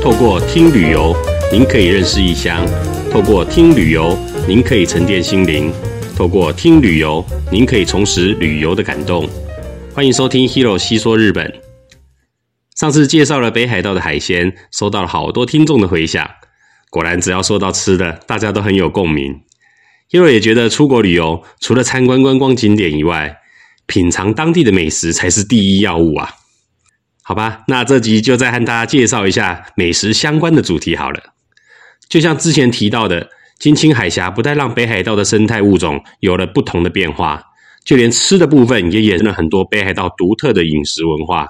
透过听旅游，您可以认识异乡；透过听旅游，您可以沉淀心灵；透过听旅游，您可以重拾旅游的感动。欢迎收听 Hero 细说日本。上次介绍了北海道的海鲜，收到了好多听众的回响。果然，只要说到吃的，大家都很有共鸣。Hero 也觉得出国旅游，除了参观观光景点以外，品尝当地的美食才是第一要务啊。好吧，那这集就再和大家介绍一下美食相关的主题好了。就像之前提到的，金青海峡不但让北海道的生态物种有了不同的变化，就连吃的部分也衍生了很多北海道独特的饮食文化。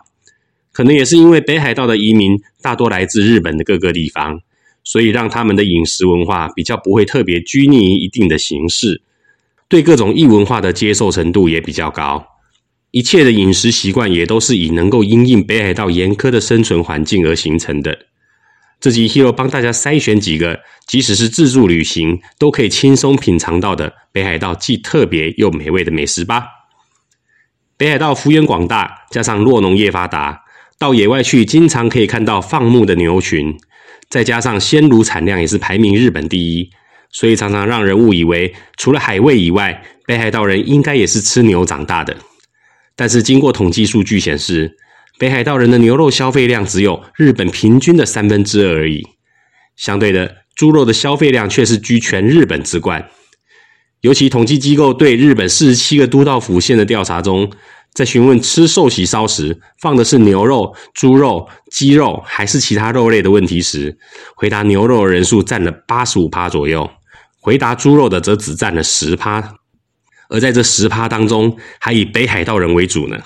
可能也是因为北海道的移民大多来自日本的各个地方，所以让他们的饮食文化比较不会特别拘泥于一定的形式，对各种异文化的接受程度也比较高。一切的饮食习惯也都是以能够因应北海道严苛的生存环境而形成的。这集 Hero 帮大家筛选几个，即使是自助旅行都可以轻松品尝到的北海道既特别又美味的美食吧。北海道幅员广大，加上落农业发达，到野外去经常可以看到放牧的牛群，再加上鲜乳产量也是排名日本第一，所以常常让人误以为除了海味以外，北海道人应该也是吃牛长大的。但是经过统计数据显示，北海道人的牛肉消费量只有日本平均的三分之二而已。相对的，猪肉的消费量却是居全日本之冠。尤其统计机构对日本四十七个都道府县的调查中，在询问吃寿喜烧时放的是牛肉、猪肉、鸡肉还是其他肉类的问题时，回答牛肉的人数占了八十五趴左右，回答猪肉的则只占了十趴。而在这十趴当中，还以北海道人为主呢，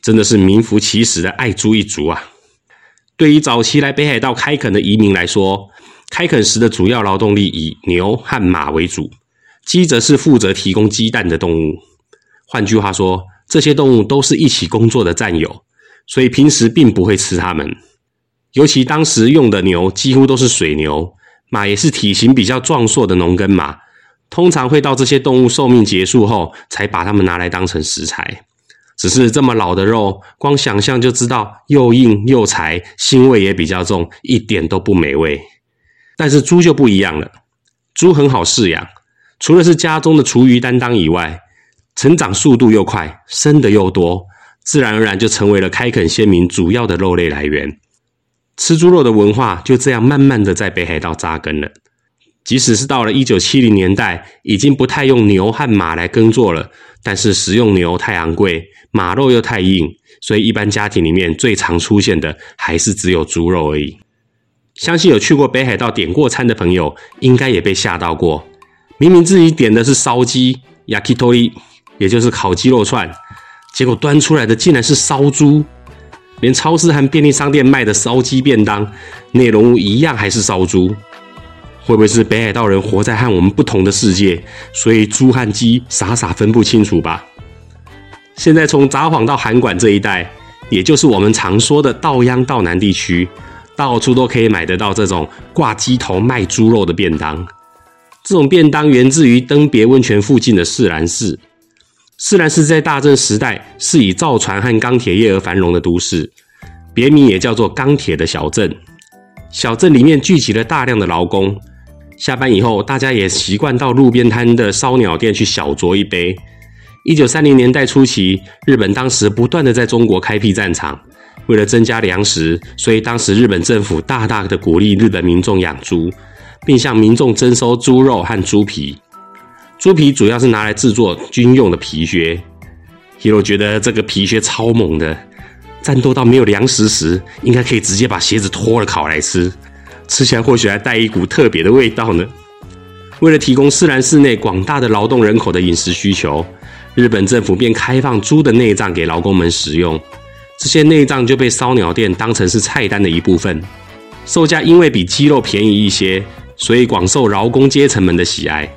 真的是名副其实的爱猪一族啊！对于早期来北海道开垦的移民来说，开垦时的主要劳动力以牛和马为主，鸡则是负责提供鸡蛋的动物。换句话说，这些动物都是一起工作的战友，所以平时并不会吃它们。尤其当时用的牛几乎都是水牛，马也是体型比较壮硕的农耕马。通常会到这些动物寿命结束后，才把它们拿来当成食材。只是这么老的肉，光想象就知道又硬又柴，腥味也比较重，一点都不美味。但是猪就不一样了，猪很好饲养，除了是家中的厨余担当以外，成长速度又快，生的又多，自然而然就成为了开垦先民主要的肉类来源。吃猪肉的文化就这样慢慢的在北海道扎根了。即使是到了一九七零年代，已经不太用牛和马来耕作了，但是食用牛太昂贵，马肉又太硬，所以一般家庭里面最常出现的还是只有猪肉而已。相信有去过北海道点过餐的朋友，应该也被吓到过。明明自己点的是烧鸡 （yakitori），也就是烤鸡肉串，结果端出来的竟然是烧猪。连超市和便利商店卖的烧鸡便当，内容物一样还是烧猪。会不会是北海道人活在和我们不同的世界，所以猪和鸡傻傻分不清楚吧？现在从札幌到函馆这一带，也就是我们常说的道央道南地区，到处都可以买得到这种挂鸡头卖猪肉的便当。这种便当源自于登别温泉附近的四兰市。四兰市在大正时代是以造船和钢铁业而繁荣的都市，别名也叫做钢铁的小镇。小镇里面聚集了大量的劳工。下班以后，大家也习惯到路边摊的烧鸟店去小酌一杯。一九三零年代初期，日本当时不断的在中国开辟战场，为了增加粮食，所以当时日本政府大大的鼓励日本民众养猪，并向民众征收猪肉和猪皮。猪皮主要是拿来制作军用的皮靴。Hero 觉得这个皮靴超猛的，战斗到没有粮食时，应该可以直接把鞋子脱了烤来吃。吃起来或许还带一股特别的味道呢。为了提供四兰市内广大的劳动人口的饮食需求，日本政府便开放猪的内脏给劳工们食用。这些内脏就被烧鸟店当成是菜单的一部分，售价因为比鸡肉便宜一些，所以广受劳工阶层们的喜爱。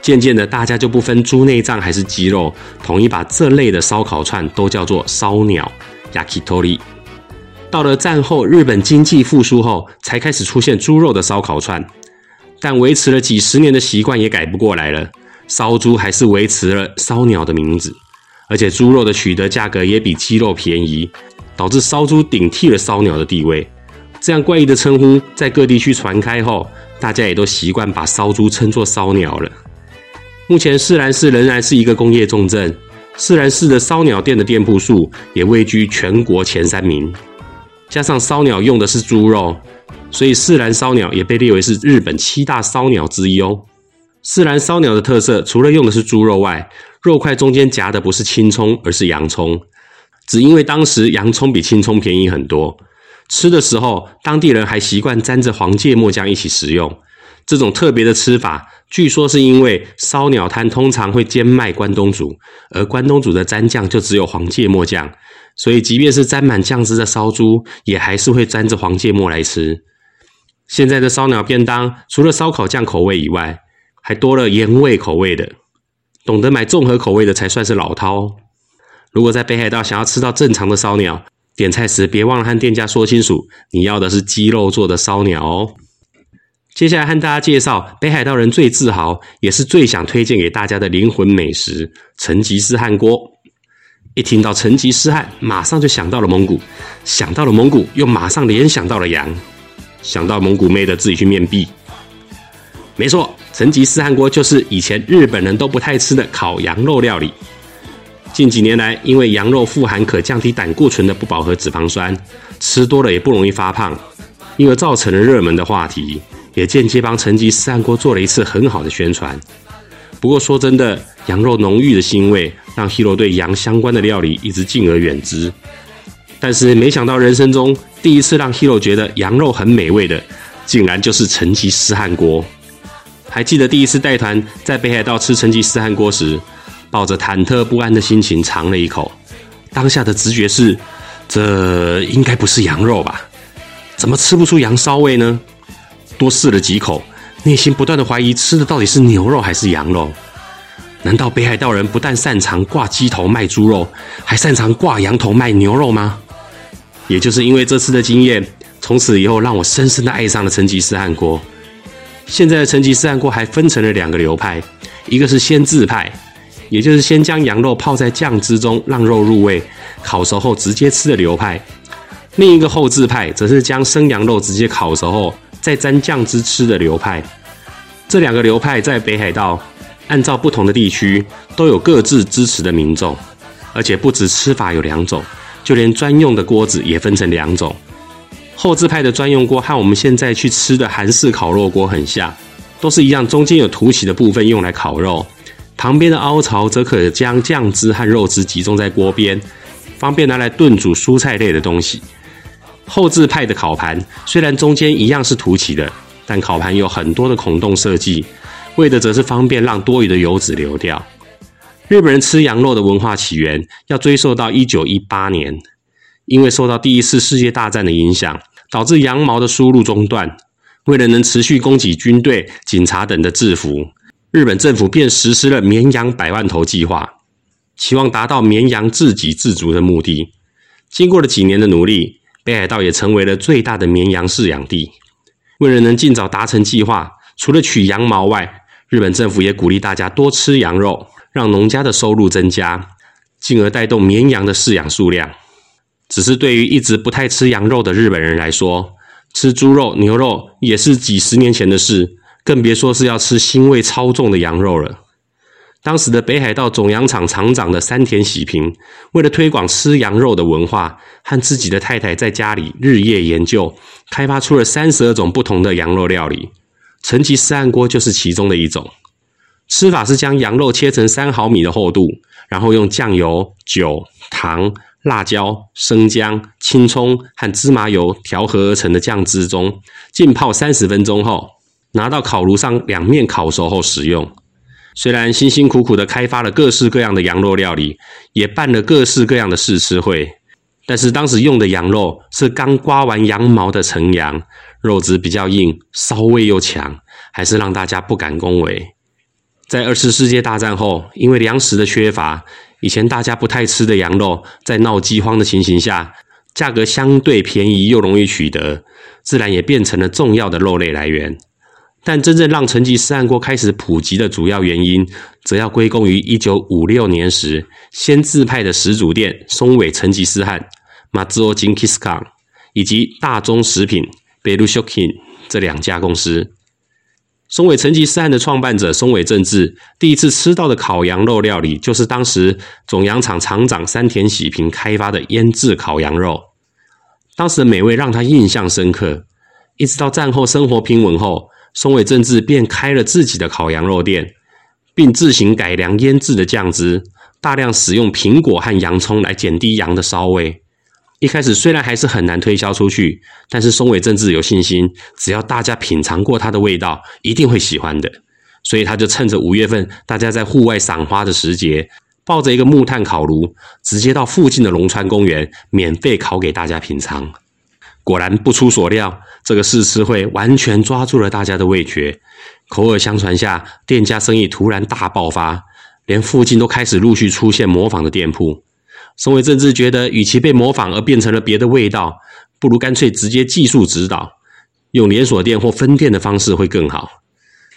渐渐的，大家就不分猪内脏还是鸡肉，统一把这类的烧烤串都叫做烧鸟 （yakitori）。到了战后，日本经济复苏后，才开始出现猪肉的烧烤串，但维持了几十年的习惯也改不过来了。烧猪还是维持了烧鸟的名字，而且猪肉的取得价格也比鸡肉便宜，导致烧猪顶替了烧鸟的地位。这样怪异的称呼在各地区传开后，大家也都习惯把烧猪称作烧鸟了。目前，四兰市仍然是一个工业重镇，四兰市的烧鸟店的店铺数也位居全国前三名。加上烧鸟用的是猪肉，所以四兰烧鸟也被列为是日本七大烧鸟之一哦。四兰烧鸟的特色，除了用的是猪肉外，肉块中间夹的不是青葱，而是洋葱。只因为当时洋葱比青葱便宜很多，吃的时候当地人还习惯沾着黄芥末酱一起食用。这种特别的吃法，据说是因为烧鸟摊通常会兼卖关东煮，而关东煮的蘸酱就只有黄芥末酱，所以即便是沾满酱汁的烧猪，也还是会沾着黄芥末来吃。现在的烧鸟便当，除了烧烤酱口味以外，还多了盐味口味的。懂得买综合口味的才算是老饕。如果在北海道想要吃到正常的烧鸟，点菜时别忘了和店家说清楚，你要的是鸡肉做的烧鸟哦。接下来和大家介绍北海道人最自豪，也是最想推荐给大家的灵魂美食——成吉思汗锅。一听到成吉思汗，马上就想到了蒙古，想到了蒙古，又马上联想到了羊，想到蒙古妹的自己去面壁。没错，成吉思汗锅就是以前日本人都不太吃的烤羊肉料理。近几年来，因为羊肉富含可降低胆固醇的不饱和脂肪酸，吃多了也不容易发胖，因而造成了热门的话题。也间接帮成吉思汗锅做了一次很好的宣传。不过说真的，羊肉浓郁的腥味让 Hero 对羊相关的料理一直敬而远之。但是没想到人生中第一次让 Hero 觉得羊肉很美味的，竟然就是成吉思汗锅。还记得第一次带团在北海道吃成吉思汗锅时，抱着忐忑不安的心情尝了一口，当下的直觉是，这应该不是羊肉吧？怎么吃不出羊骚味呢？多试了几口，内心不断的怀疑吃的到底是牛肉还是羊肉？难道北海道人不但擅长挂鸡头卖猪肉，还擅长挂羊头卖牛肉吗？也就是因为这次的经验，从此以后让我深深的爱上了成吉思汗锅。现在的成吉思汗锅还分成了两个流派，一个是先制派，也就是先将羊肉泡在酱汁中让肉入味，烤熟后直接吃的流派；另一个后制派则是将生羊肉直接烤熟后。再沾酱汁吃的流派，这两个流派在北海道，按照不同的地区都有各自支持的民众，而且不止吃法有两种，就连专用的锅子也分成两种。后置派的专用锅和我们现在去吃的韩式烤肉锅很像，都是一样，中间有凸起的部分用来烤肉，旁边的凹槽则可将酱汁和肉汁集中在锅边，方便拿来炖煮蔬菜类的东西。后置派的烤盘虽然中间一样是凸起的，但烤盘有很多的孔洞设计，为的则是方便让多余的油脂流掉。日本人吃羊肉的文化起源要追溯到一九一八年，因为受到第一次世界大战的影响，导致羊毛的输入中断。为了能持续供给军队、警察等的制服，日本政府便实施了绵羊百万头计划，期望达到绵羊自给自足的目的。经过了几年的努力。北海道也成为了最大的绵羊饲养地。为了能尽早达成计划，除了取羊毛外，日本政府也鼓励大家多吃羊肉，让农家的收入增加，进而带动绵羊的饲养数量。只是对于一直不太吃羊肉的日本人来说，吃猪肉、牛肉也是几十年前的事，更别说是要吃腥味超重的羊肉了。当时的北海道种羊场厂长的山田喜平，为了推广吃羊肉的文化，和自己的太太在家里日夜研究，开发出了三十二种不同的羊肉料理。成吉思汗锅就是其中的一种。吃法是将羊肉切成三毫米的厚度，然后用酱油、酒、糖、辣椒、生姜、青葱和芝麻油调和而成的酱汁中浸泡三十分钟后，拿到烤炉上两面烤熟后食用。虽然辛辛苦苦的开发了各式各样的羊肉料理，也办了各式各样的试吃会，但是当时用的羊肉是刚刮完羊毛的成羊，肉质比较硬，骚味又强，还是让大家不敢恭维。在二次世界大战后，因为粮食的缺乏，以前大家不太吃的羊肉，在闹饥荒的情形下，价格相对便宜又容易取得，自然也变成了重要的肉类来源。但真正让成吉思汗锅开始普及的主要原因，则要归功于一九五六年时先自派的始祖店松尾成吉思汗 （Mazuo Jinkiskan） 以及大宗食品贝鲁 Shokin 这两家公司。松尾成吉思汗的创办者松尾正治第一次吃到的烤羊肉料理，就是当时种羊厂厂长山田喜平开发的腌制烤羊肉。当时的美味让他印象深刻，一直到战后生活平稳后，松尾正治便开了自己的烤羊肉店，并自行改良腌制的酱汁，大量使用苹果和洋葱来减低羊的骚味。一开始虽然还是很难推销出去，但是松尾正治有信心，只要大家品尝过它的味道，一定会喜欢的。所以他就趁着五月份大家在户外赏花的时节，抱着一个木炭烤炉，直接到附近的龙川公园免费烤给大家品尝。果然不出所料，这个试吃会完全抓住了大家的味觉。口耳相传下，店家生意突然大爆发，连附近都开始陆续出现模仿的店铺。松尾政治觉得，与其被模仿而变成了别的味道，不如干脆直接技术指导，用连锁店或分店的方式会更好。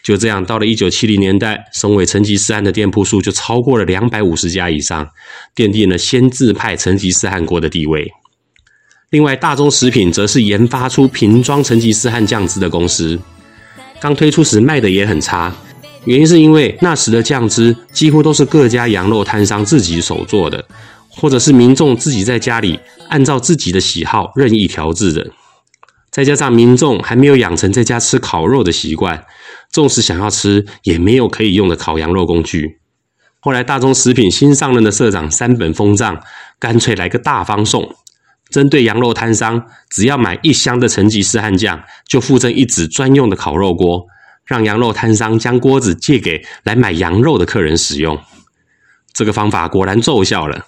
就这样，到了一九七零年代，松尾成吉思汗的店铺数就超过了两百五十家以上，奠定了先制派成吉思汗锅的地位。另外，大宗食品则是研发出瓶装成吉思汗酱汁的公司，刚推出时卖的也很差，原因是因为那时的酱汁几乎都是各家羊肉摊商自己手做的。或者是民众自己在家里按照自己的喜好任意调制的，再加上民众还没有养成在家吃烤肉的习惯，纵使想要吃，也没有可以用的烤羊肉工具。后来大宗食品新上任的社长三本丰藏，干脆来个大方送，针对羊肉摊商，只要买一箱的成吉思汗酱，就附赠一纸专用的烤肉锅，让羊肉摊商将锅子借给来买羊肉的客人使用。这个方法果然奏效了。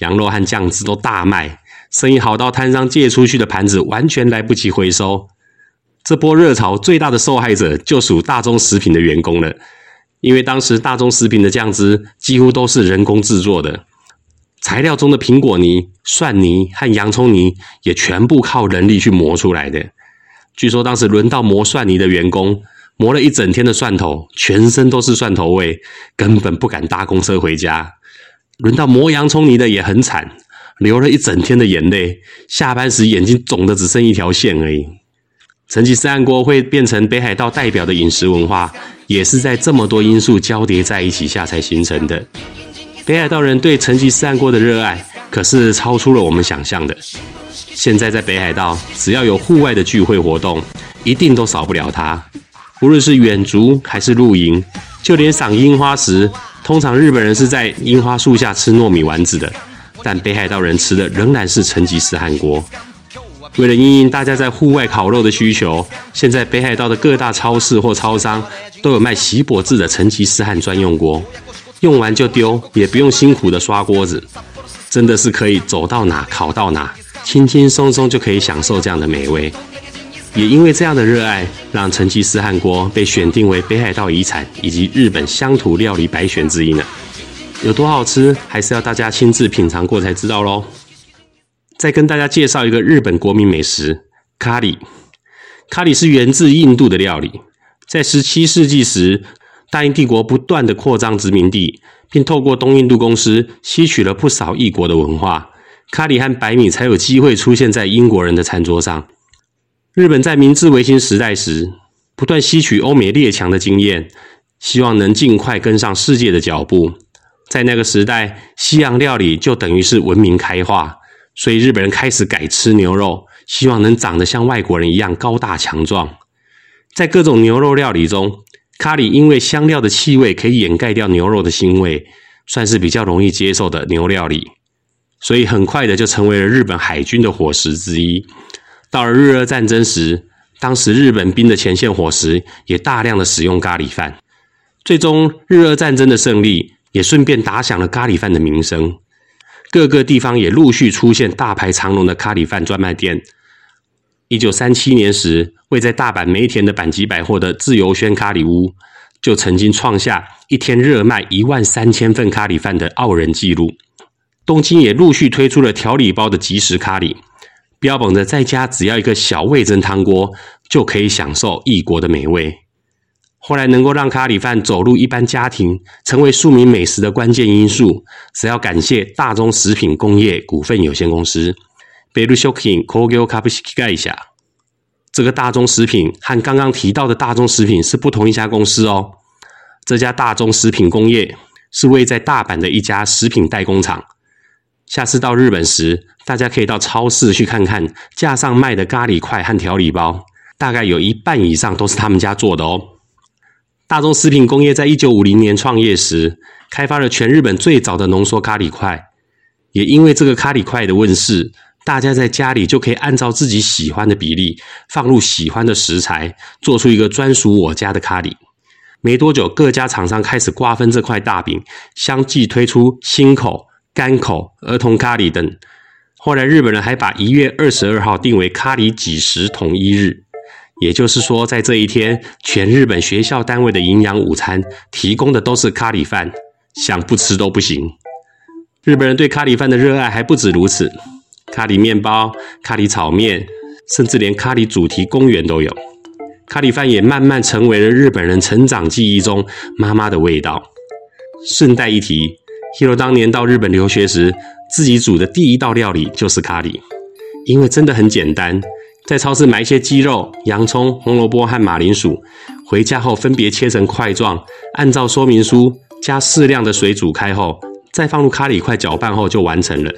羊肉和酱汁都大卖，生意好到摊商借出去的盘子完全来不及回收。这波热潮最大的受害者就属大宗食品的员工了，因为当时大宗食品的酱汁几乎都是人工制作的，材料中的苹果泥、蒜泥和洋葱泥也全部靠人力去磨出来的。据说当时轮到磨蒜泥的员工，磨了一整天的蒜头，全身都是蒜头味，根本不敢搭公车回家。轮到磨洋葱泥的也很惨，流了一整天的眼泪，下班时眼睛肿的只剩一条线而已。成吉思汗锅会变成北海道代表的饮食文化，也是在这么多因素交叠在一起下才形成的。北海道人对成吉思汗锅的热爱可是超出了我们想象的。现在在北海道，只要有户外的聚会活动，一定都少不了它。无论是远足还是露营，就连赏樱花时。通常日本人是在樱花树下吃糯米丸子的，但北海道人吃的仍然是成吉思汗锅。为了应应大家在户外烤肉的需求，现在北海道的各大超市或超商都有卖锡箔制的成吉思汗专用锅，用完就丢，也不用辛苦的刷锅子，真的是可以走到哪烤到哪，轻轻松松就可以享受这样的美味。也因为这样的热爱，让成吉思汗锅被选定为北海道遗产以及日本乡土料理百选之一呢。有多好吃，还是要大家亲自品尝过才知道喽。再跟大家介绍一个日本国民美食——咖喱。咖喱是源自印度的料理，在十七世纪时，大英帝国不断的扩张殖民地，并透过东印度公司吸取了不少异国的文化，咖喱和白米才有机会出现在英国人的餐桌上。日本在明治维新时代时，不断吸取欧美列强的经验，希望能尽快跟上世界的脚步。在那个时代，西洋料理就等于是文明开化，所以日本人开始改吃牛肉，希望能长得像外国人一样高大强壮。在各种牛肉料理中，咖喱因为香料的气味可以掩盖掉牛肉的腥味，算是比较容易接受的牛料理，所以很快的就成为了日本海军的伙食之一。到了日俄战争时，当时日本兵的前线伙食也大量的使用咖喱饭。最终，日俄战争的胜利也顺便打响了咖喱饭的名声。各个地方也陆续出现大排长龙的咖喱饭专卖店。一九三七年时，位在大阪梅田的阪急百货的自由轩咖喱屋，就曾经创下一天热卖一万三千份咖喱饭的傲人纪录。东京也陆续推出了调理包的即食咖喱。标榜着在家只要一个小味增汤锅就可以享受异国的美味。后来能够让咖喱饭走入一般家庭，成为庶民美食的关键因素，只要感谢大中食品工业股份有限公司。贝鲁修 king 科 o 卡布西盖下。这个大宗食品和刚刚提到的大宗食品是不同一家公司哦。这家大宗食品工业是位在大阪的一家食品代工厂。下次到日本时，大家可以到超市去看看，架上卖的咖喱块和调理包，大概有一半以上都是他们家做的哦。大众食品工业在一九五零年创业时，开发了全日本最早的浓缩咖喱块。也因为这个咖喱块的问世，大家在家里就可以按照自己喜欢的比例，放入喜欢的食材，做出一个专属我家的咖喱。没多久，各家厂商开始瓜分这块大饼，相继推出新口、干口、儿童咖喱等。后来，日本人还把一月二十二号定为咖喱几时统一日，也就是说，在这一天，全日本学校单位的营养午餐提供的都是咖喱饭，想不吃都不行。日本人对咖喱饭的热爱还不止如此，咖喱面包、咖喱炒面，甚至连咖喱主题公园都有。咖喱饭也慢慢成为了日本人成长记忆中妈妈的味道。顺带一提，Hiro 当年到日本留学时，自己煮的第一道料理就是咖喱，因为真的很简单，在超市买一些鸡肉、洋葱、红萝卜和马铃薯，回家后分别切成块状，按照说明书加适量的水煮开后，再放入咖喱块搅拌后就完成了。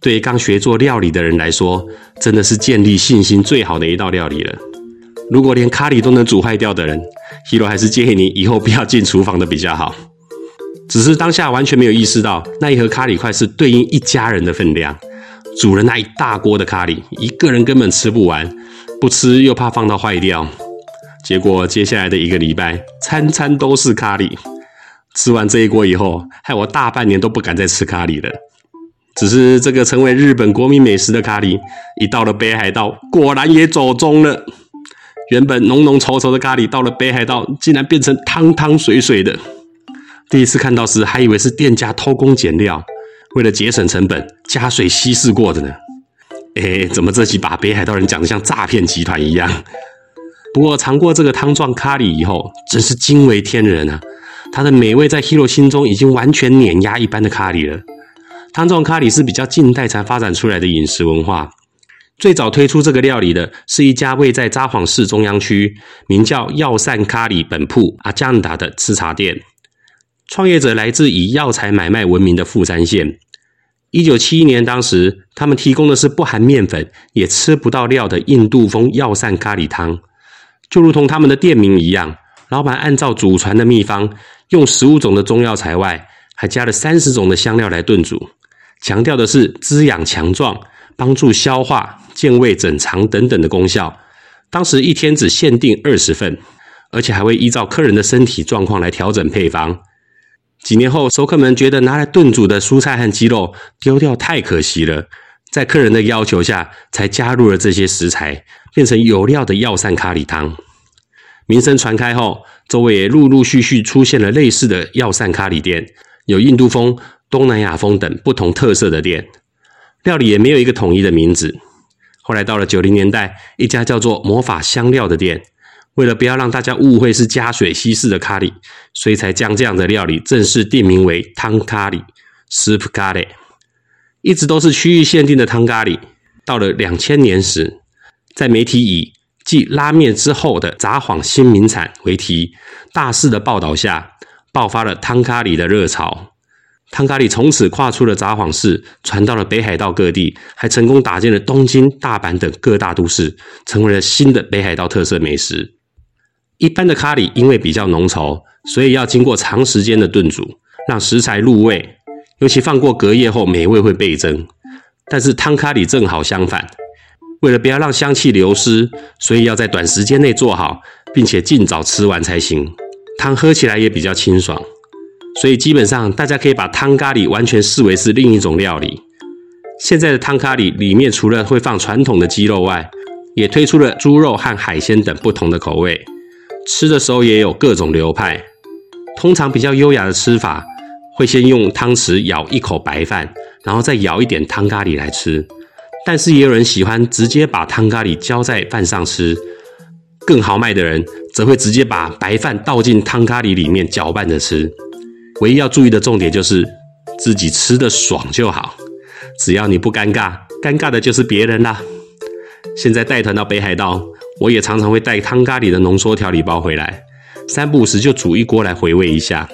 对于刚学做料理的人来说，真的是建立信心最好的一道料理了。如果连咖喱都能煮坏掉的人，Hero 还是建议你以后不要进厨房的比较好。只是当下完全没有意识到，那一盒咖喱块是对应一家人的分量，煮了那一大锅的咖喱，一个人根本吃不完，不吃又怕放到坏掉。结果接下来的一个礼拜，餐餐都是咖喱。吃完这一锅以后，害我大半年都不敢再吃咖喱了。只是这个成为日本国民美食的咖喱，一到了北海道，果然也走中了。原本浓浓稠稠的咖喱，到了北海道竟然变成汤汤水水的。第一次看到时，还以为是店家偷工减料，为了节省成本加水稀释过的呢。哎，怎么这集把北海道人讲得像诈骗集团一样？不过尝过这个汤状咖喱以后，真是惊为天人啊！它的美味在 Hero 心中已经完全碾压一般的咖喱了。汤状咖喱是比较近代才发展出来的饮食文化。最早推出这个料理的是一家位在札幌市中央区、名叫药膳咖喱本铺阿江达的吃茶店。创业者来自以药材买卖闻名的富山县。一九七一年，当时他们提供的是不含面粉、也吃不到料的印度风药膳咖喱汤，就如同他们的店名一样。老板按照祖传的秘方，用十五种的中药材外，还加了三十种的香料来炖煮，强调的是滋养强壮、帮助消化。健胃整肠等等的功效，当时一天只限定二十份，而且还会依照客人的身体状况来调整配方。几年后，熟客们觉得拿来炖煮的蔬菜和鸡肉丢掉太可惜了，在客人的要求下，才加入了这些食材，变成有料的药膳咖喱汤。名声传开后，周围也陆陆续续出现了类似的药膳咖喱店，有印度风、东南亚风等不同特色的店，料理也没有一个统一的名字。后来到了九零年代，一家叫做“魔法香料”的店，为了不要让大家误会是加水稀释的咖喱，所以才将这样的料理正式定名为汤咖喱 （Soup 咖喱。一直都是区域限定的汤咖喱。到了两千年时，在媒体以“继拉面之后的札幌新名产”为题，大肆的报道下，爆发了汤咖喱的热潮。汤咖喱从此跨出了札幌市，传到了北海道各地，还成功打进了东京、大阪等各大都市，成为了新的北海道特色美食。一般的咖喱因为比较浓稠，所以要经过长时间的炖煮，让食材入味，尤其放过隔夜后，美味会倍增。但是汤咖喱正好相反，为了不要让香气流失，所以要在短时间内做好，并且尽早吃完才行。汤喝起来也比较清爽。所以基本上，大家可以把汤咖喱完全视为是另一种料理。现在的汤咖喱里面除了会放传统的鸡肉外，也推出了猪肉和海鲜等不同的口味。吃的时候也有各种流派。通常比较优雅的吃法，会先用汤匙舀一口白饭，然后再舀一点汤咖喱来吃。但是也有人喜欢直接把汤咖喱浇在饭上吃。更豪迈的人，则会直接把白饭倒进汤咖喱里面搅拌着吃。唯一要注意的重点就是自己吃的爽就好，只要你不尴尬，尴尬的就是别人啦。现在带团到北海道，我也常常会带汤咖喱的浓缩调理包回来，三不五时就煮一锅来回味一下。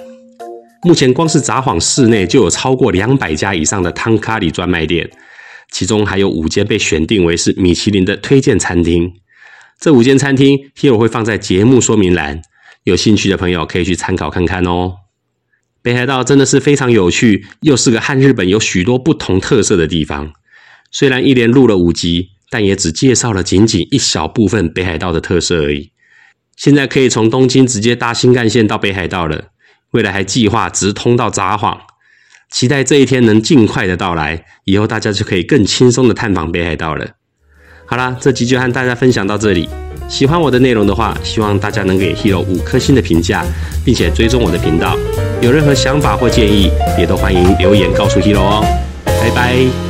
目前光是札幌市内就有超过两百家以上的汤咖喱专卖店，其中还有五间被选定为是米其林的推荐餐厅。这五间餐厅，Hero 会放在节目说明栏，有兴趣的朋友可以去参考看看哦。北海道真的是非常有趣，又是个和日本有许多不同特色的地方。虽然一连录了五集，但也只介绍了仅仅一小部分北海道的特色而已。现在可以从东京直接搭新干线到北海道了。未来还计划直通到札幌，期待这一天能尽快的到来，以后大家就可以更轻松的探访北海道了。好啦，这集就和大家分享到这里。喜欢我的内容的话，希望大家能给 Hero 五颗星的评价，并且追踪我的频道。有任何想法或建议，也都欢迎留言告诉 Hero 哦。拜拜。